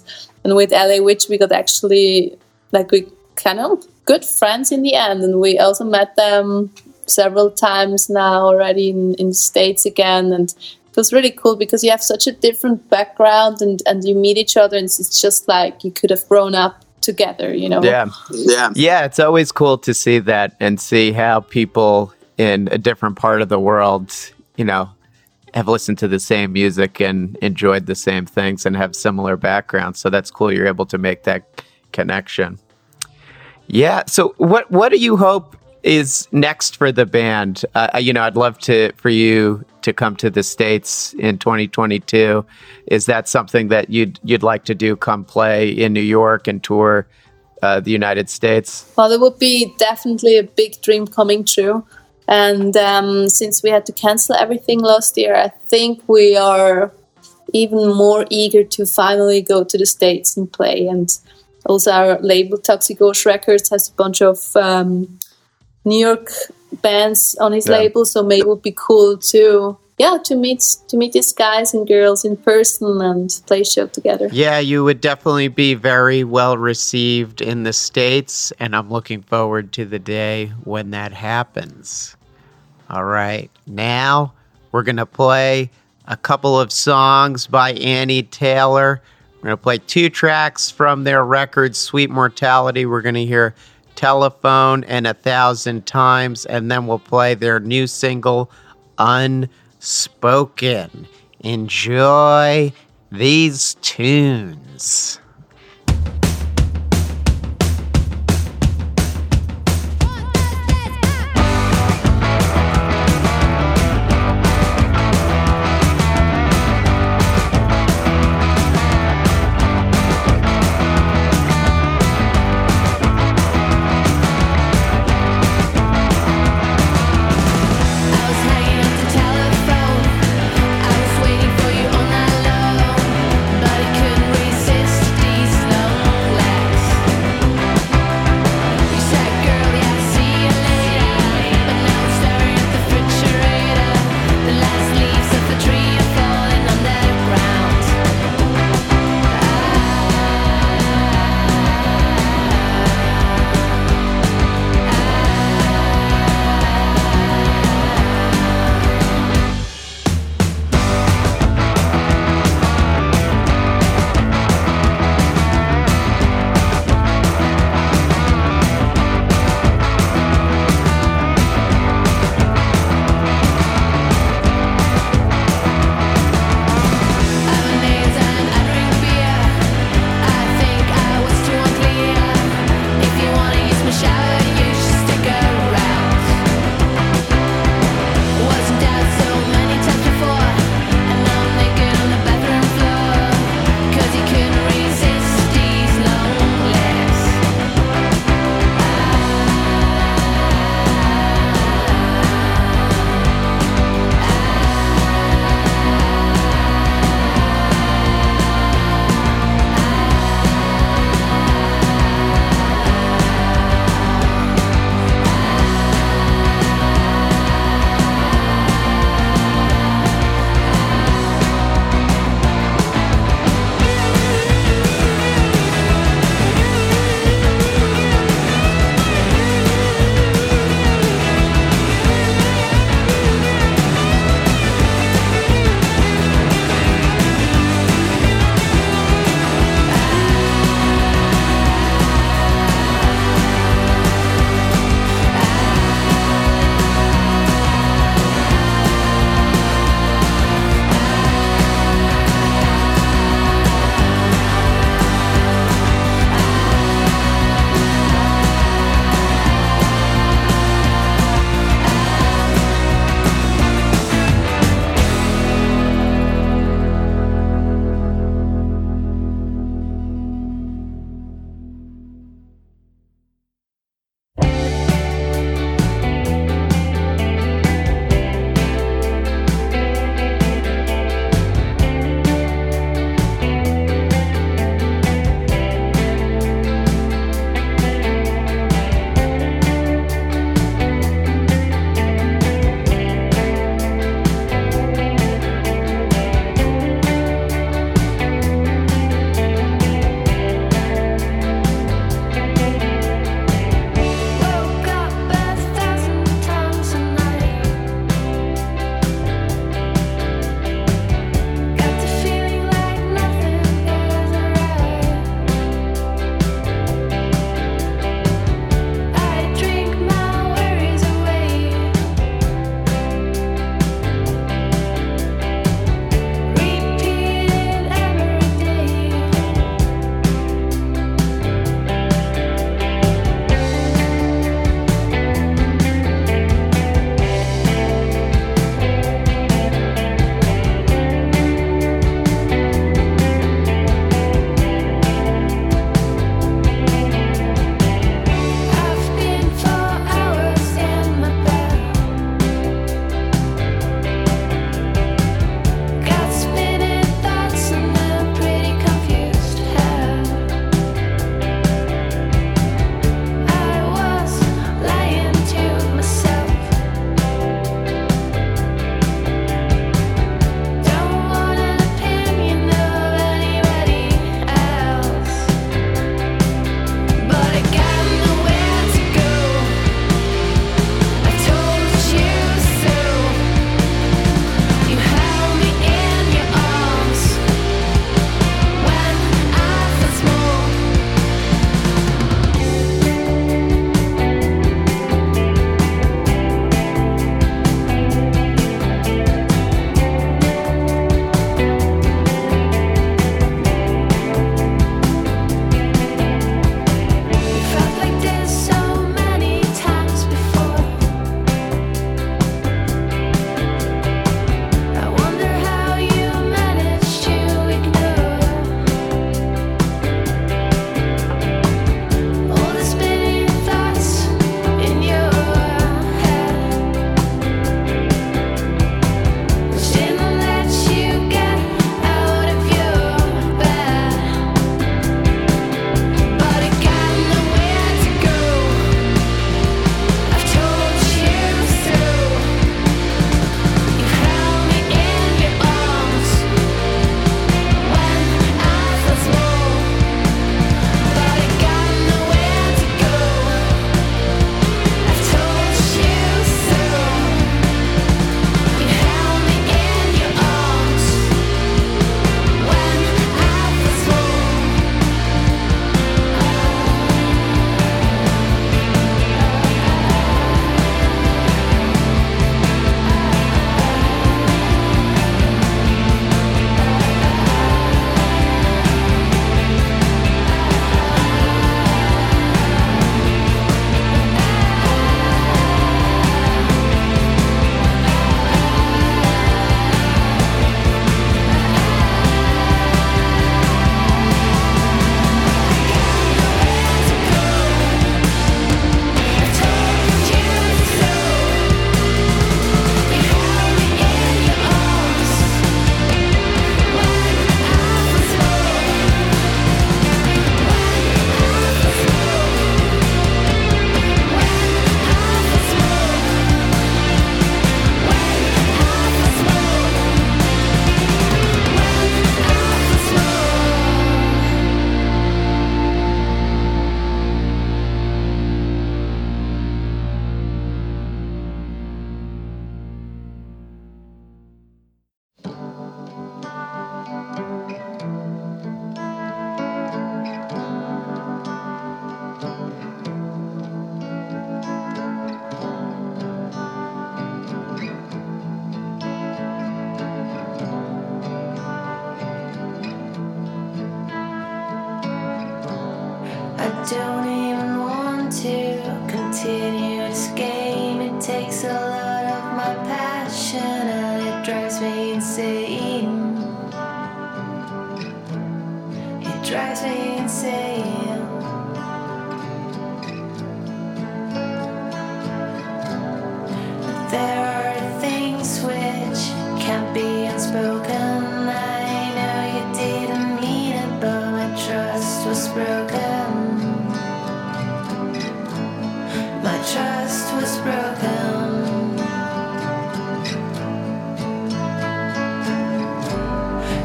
and with LA Witch we got actually like we kind of good friends in the end, and we also met them several times now already in, in the states again and it was really cool because you have such a different background and, and you meet each other and it's just like you could have grown up together, you know? Yeah. Yeah. Yeah. It's always cool to see that and see how people in a different part of the world, you know, have listened to the same music and enjoyed the same things and have similar backgrounds. So that's cool. You're able to make that connection. Yeah. So what what do you hope is next for the band? Uh, you know, I'd love to for you to come to the states in 2022. Is that something that you'd you'd like to do? Come play in New York and tour uh, the United States? Well, it would be definitely a big dream coming true. And um, since we had to cancel everything last year, I think we are even more eager to finally go to the States and play. And also, our label Taxi Gauche Records has a bunch of um, New York bands on his yeah. label, so maybe it would be cool to yeah to meet to meet these guys and girls in person and play a show together. Yeah, you would definitely be very well received in the states, and I'm looking forward to the day when that happens. All right, now we're gonna play a couple of songs by Annie Taylor. We're gonna play two tracks from their record, Sweet Mortality. We're gonna hear telephone and a thousand times, and then we'll play their new single, Unspoken. Enjoy these tunes.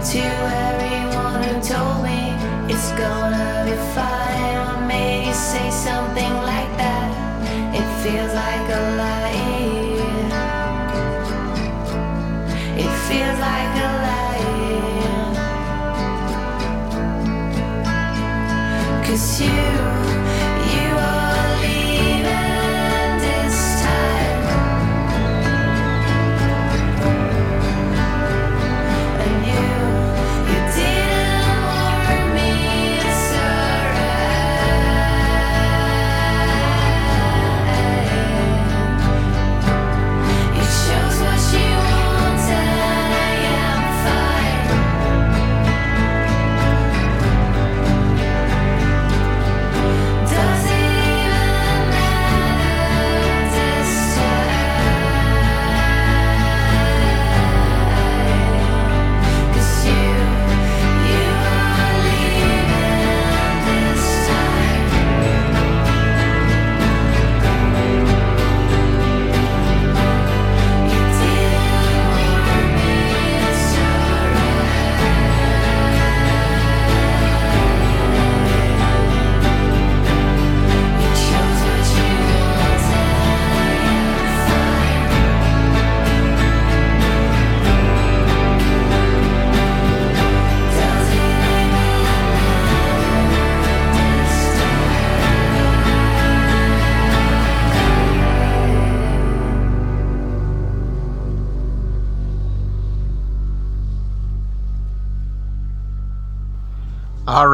To everyone who told me it's gonna be fine, what made you say something like that? It feels like a lie. It feels like a lie. Cause you,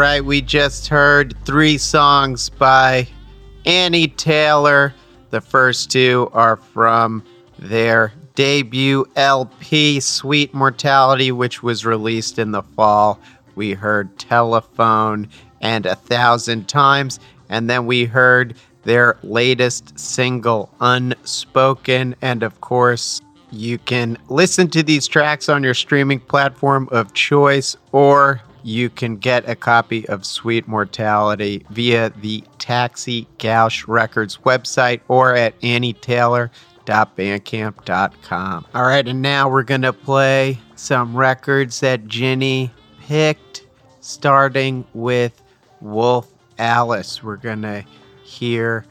right, we just heard three songs by Annie Taylor. The first two are from their debut LP, Sweet Mortality, which was released in the fall. We heard Telephone and A Thousand Times, and then we heard their latest single, Unspoken. And of course, you can listen to these tracks on your streaming platform of choice, or you can get a copy of Sweet Mortality via the Taxi Gauche Records website or at annietaylor.bandcamp.com. All right, and now we're going to play some records that Gini picked, starting with Wolf Alice. We're going to hear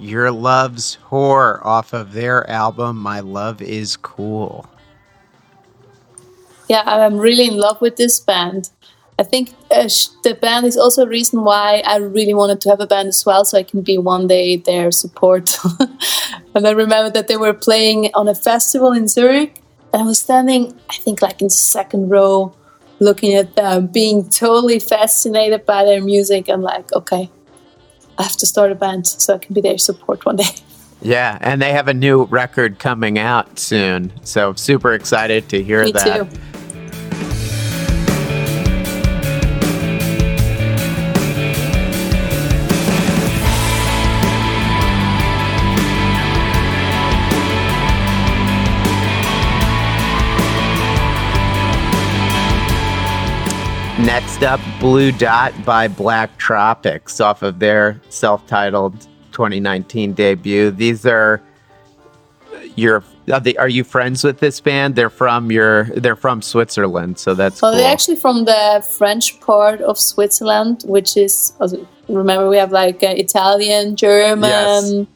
Your Love's Whore off of their album, My Love Is Cool. Yeah, I'm really in love with this band. I think uh, sh- the band is also a reason why I really wanted to have a band as well, so I can be one day their support. and I remember that they were playing on a festival in Zurich, and I was standing, I think, like in the second row, looking at them, being totally fascinated by their music. and like, okay, I have to start a band so I can be their support one day. Yeah, and they have a new record coming out soon. So super excited to hear Me that. too. Next up, Blue Dot by Black Tropics off of their self titled 2019 debut. These are your. Are, they, are you friends with this band? They're from your. They're from Switzerland, so that's Well, cool. they're actually from the French part of Switzerland, which is remember we have like uh, Italian, German, Yes.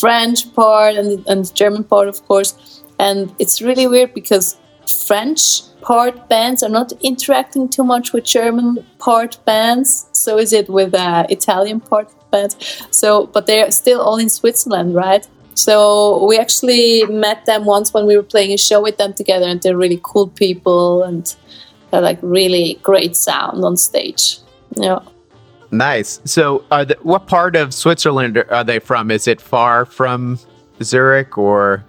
French part, and and German part, of course. And it's really weird because French part bands are not interacting too much with German part bands. So is it with uh, Italian part bands? So, but they're still all in Switzerland, right? So we actually met them once when we were playing a show with them together, and they're really cool people and they're like really great sound on stage. Yeah. Nice. So, what part of Switzerland are they from? Is it far from Zurich or?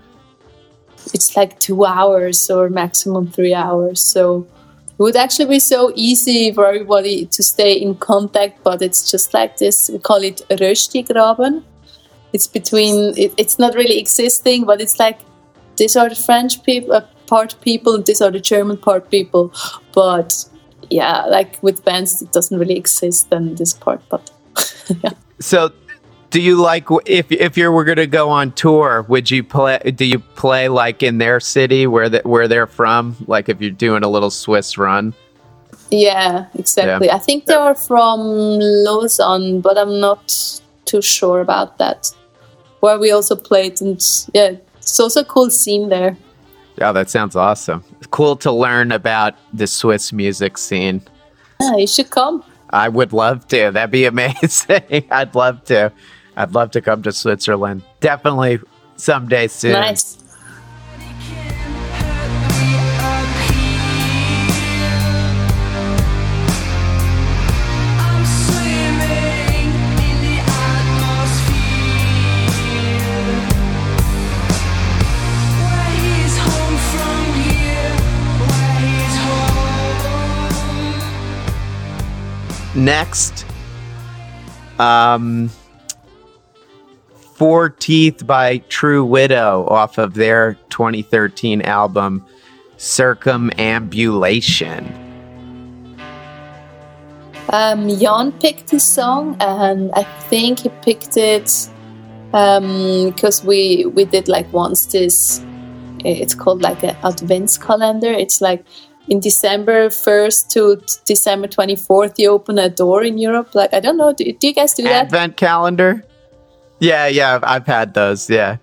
It's like two hours or maximum three hours. So it would actually be so easy for everybody to stay in contact, but it's just like this. We call it Röstigraben. It's between, it, it's not really existing, but it's like these are the French people, uh, part people, these are the German part people. But yeah, like with bands, it doesn't really exist then this part, but yeah. So, do you like if if you were going to go on tour? Would you play? Do you play like in their city where the, where they're from? Like if you're doing a little Swiss run? Yeah, exactly. Yeah. I think they are from Lausanne, but I'm not too sure about that. Where we also played, and yeah, it's also a cool scene there. Yeah, that sounds awesome. Cool to learn about the Swiss music scene. Yeah, you should come. I would love to. That'd be amazing. I'd love to. I'd love to come to Switzerland. Definitely someday soon. Nice. I'm um, swimming Four Teeth by True Widow off of their 2013 album Circumambulation. Um, Jan picked this song, and I think he picked it because we we did like once this. It's called like an advents calendar. It's like in December first to December twenty fourth, you open a door in Europe. Like I don't know, do, do you guys do that? Advent calendar? Yeah, yeah, I've- had those. Yeah.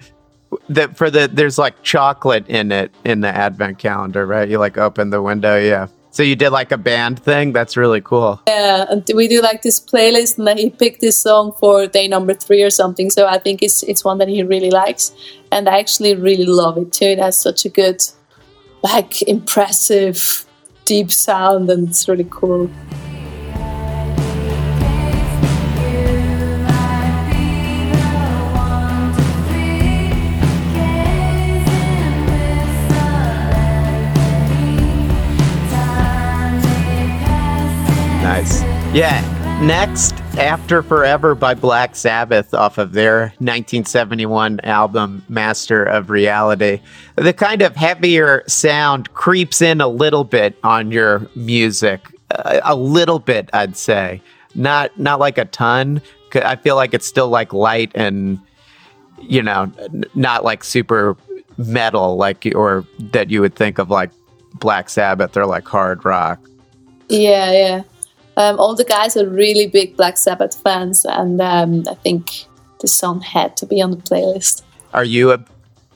The, for the there's like chocolate in it in the advent calendar, right? You like open the window, yeah. So you did like a band thing. That's really cool. Yeah, we do like this playlist, and he picked this song for day number three or something. So I think it's it's one that he really likes, and I actually really love it too. It has such a good, like, impressive, deep sound, and it's really cool. Yeah. Next, After Forever by Black Sabbath off of their 1971 album Master of Reality. The kind of heavier sound creeps in a little bit on your music. Uh, a little bit, I'd say. Not not like a ton. I feel like it's still like light and you know, not like super metal like or that you would think of like Black Sabbath or like hard rock. Yeah, yeah. Um, all the guys are really big Black Sabbath fans, and um, I think the song had to be on the playlist. Are you a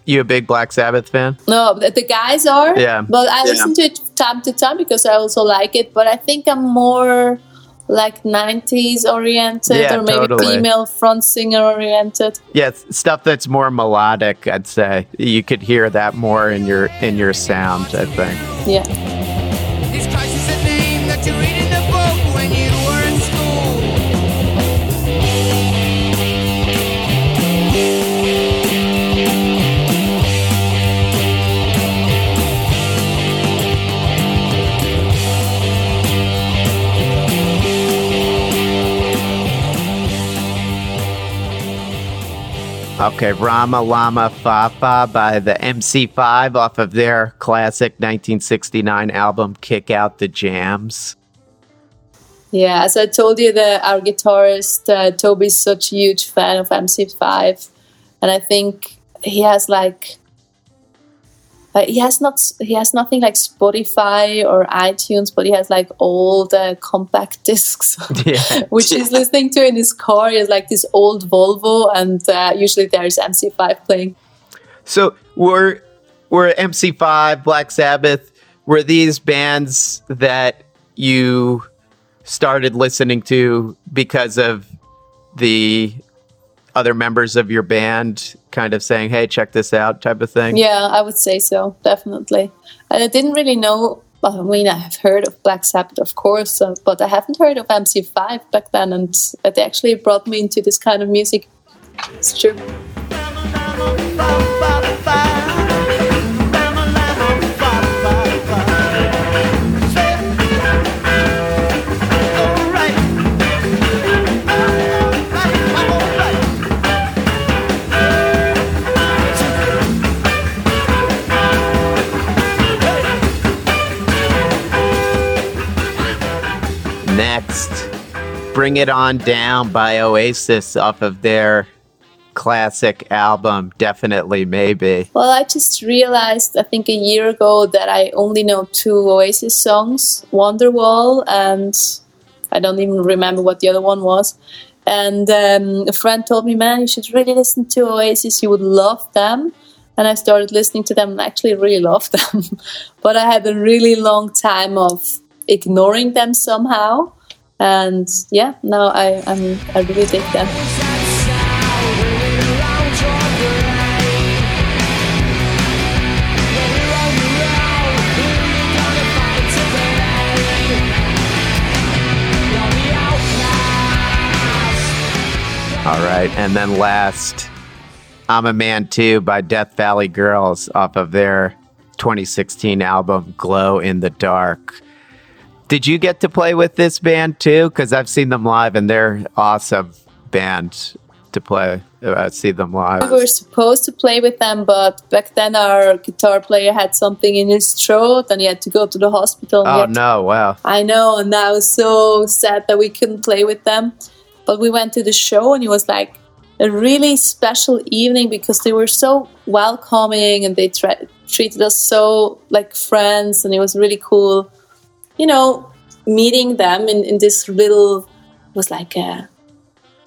you a big Black Sabbath fan? No, the, the guys are. Yeah. But I Yeah. listen to it time to time because I also like it. But I think I'm more like 90s oriented Yeah, or maybe totally. female front singer oriented. Yeah, stuff that's more melodic. I'd say you could hear that more in your in your sound. I think. Yeah. Okay, Rama Lama Fafa by the MC5 off of their classic 1969 album Kick Out the Jams. Yeah, as I told you, that our guitarist uh, Toby's such a huge fan of MC5, and I think he has like, like he has not he has nothing like Spotify or iTunes, but he has like all the compact discs, Yeah. which he's listening to in his car. He has like this old Volvo, and uh, usually there's MC5 playing. So were were MC5, Black Sabbath, were these bands that you started listening to because of the other members of your band kind of saying, "Hey, check this out," type of thing? Yeah, I would say so, definitely. And I didn't really know I mean, I have heard of Black Sabbath, of course, uh, but I haven't heard of MC5 back then, and it actually brought me into this kind of music. It's true. Bring It On Down by Oasis off of their classic album, Definitely Maybe. Well, I just realized, I think a year ago, that I only know two Oasis songs Wonderwall, and I don't even remember what the other one was. And um, a friend told me, man, you should really listen to Oasis, you would love them. And I started listening to them and actually really loved them. but I had a really long time of ignoring them somehow. And yeah, now I, I'm, I really dig them. All right. And then last, I'm a Man Too by Death Valley Girls off of their 2016 album, Glow in the Dark. Did you get to play with this band too? Because I've seen them live and they're awesome band to play. Uh, see them live. We were supposed to play with them, but back then our guitar player had something in his throat and he had to go to the hospital. Oh had to- no! Wow. I know, and I was so sad that we couldn't play with them. But we went to the show, and it was like a really special evening because they were so welcoming and they tra- treated us so like friends, and it was really cool. You know, meeting them in, in this little was like a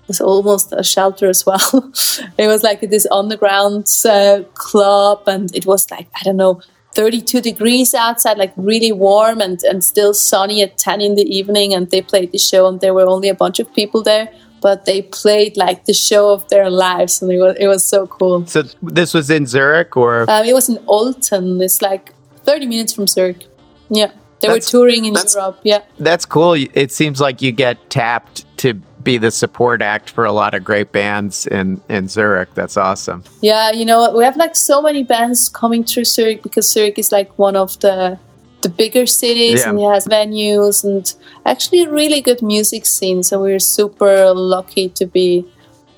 it was almost a shelter as well. it was like this underground uh, club, and it was like I don't know, 32 degrees outside, like really warm and, and still sunny at 10 in the evening. And they played the show, and there were only a bunch of people there, but they played like the show of their lives, and it was it was so cool. So this was in Zurich, or Um, it was in Olten. It's like 30 minutes from Zurich. Yeah, they were That's- touring in Europe. Yeah. that's cool. It seems like you get tapped to be the support act for a lot of great bands in in Zurich. That's awesome. Yeah, you know, we have like so many bands coming through Zurich because Zurich is like one of the the bigger cities Yeah. and it has venues and actually a really good music scene. So we're super lucky to be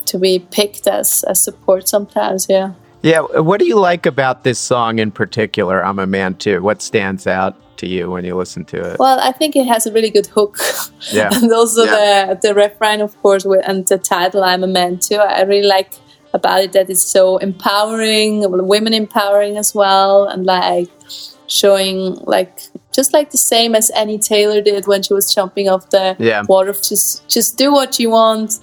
to be picked as as support sometimes. Yeah. Yeah. What do you like about this song in particular? I'm a man too. What stands out to you when you listen to it? Well, I think it has a really good hook. Yeah. and also Yeah. the the refrain, of course, with, and the title, "I'm a man too." I really like about it that it's so empowering, women empowering as well, and like showing like just like the same as Annie Taylor did when she was jumping off the Yeah. water. Just just do what you want.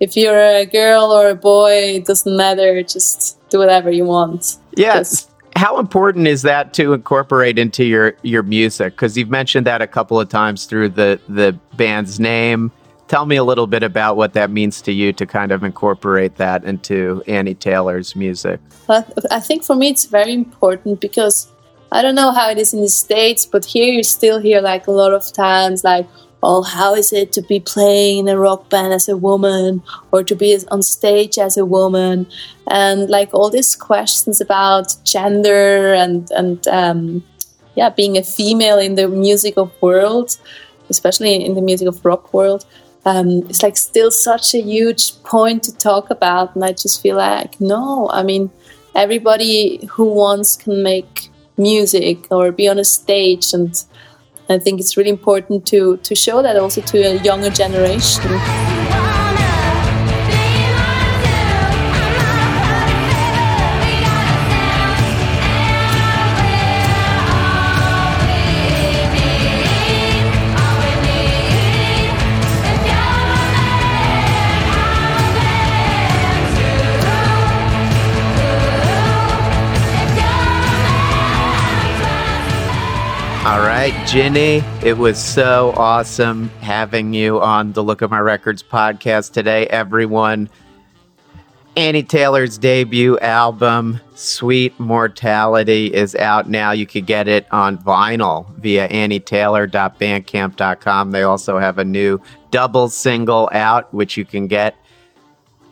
If you're a girl or a boy, it doesn't matter. Just do whatever you want. Yes. How important is that to incorporate into your your music? Because you've mentioned that a couple of times through the the band's name. Tell me a little bit about what that means to you to kind of incorporate that into Annie Taylor's music. I think for me it's very important because I don't know how it is in the States, but here you still hear like a lot of times like, oh, how is it to be playing in a rock band as a woman or to be on stage as a woman? And like all these questions about gender and, and um, yeah, being a female in the music of world, especially in the music of rock world. Um, it's like still such a huge point to talk about, and I just feel like no. I mean, everybody who wants can make music or be on a stage, and I think it's really important to to show that also to a younger generation. Right, Gini, it was so awesome having you on the Look at My Records podcast today. Everyone, Annie Taylor's debut album, Sweet Mortality, is out now. You could get it on vinyl via annietaylor.bandcamp.com. They also have a new double single out, which you can get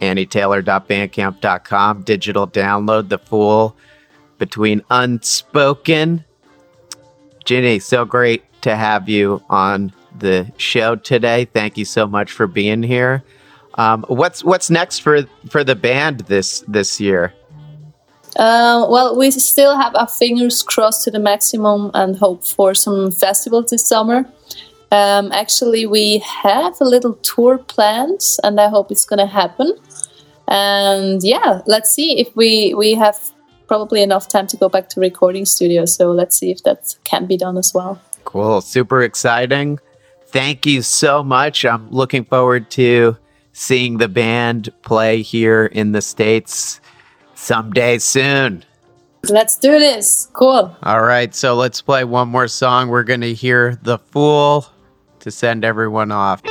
annietaylor.bandcamp.com. Digital download, The Fool Between Unspoken. Gini, so great to have you on the show today. Thank you so much for being here. Um, what's what's next for for the band this this year? Uh, well, we still have our fingers crossed to the maximum and hope for some festivals this summer. Um, actually, we have a little tour planned, and I hope it's going to happen. And yeah, let's see if we we have probably enough time to go back to recording studio. So let's see if that can be done as well. Cool, super exciting. Thank you so much. I'm looking forward to seeing the band play here in the States someday soon. Let's do this. Cool. All right, so let's play one more song. We're going to hear The Fool to send everyone off.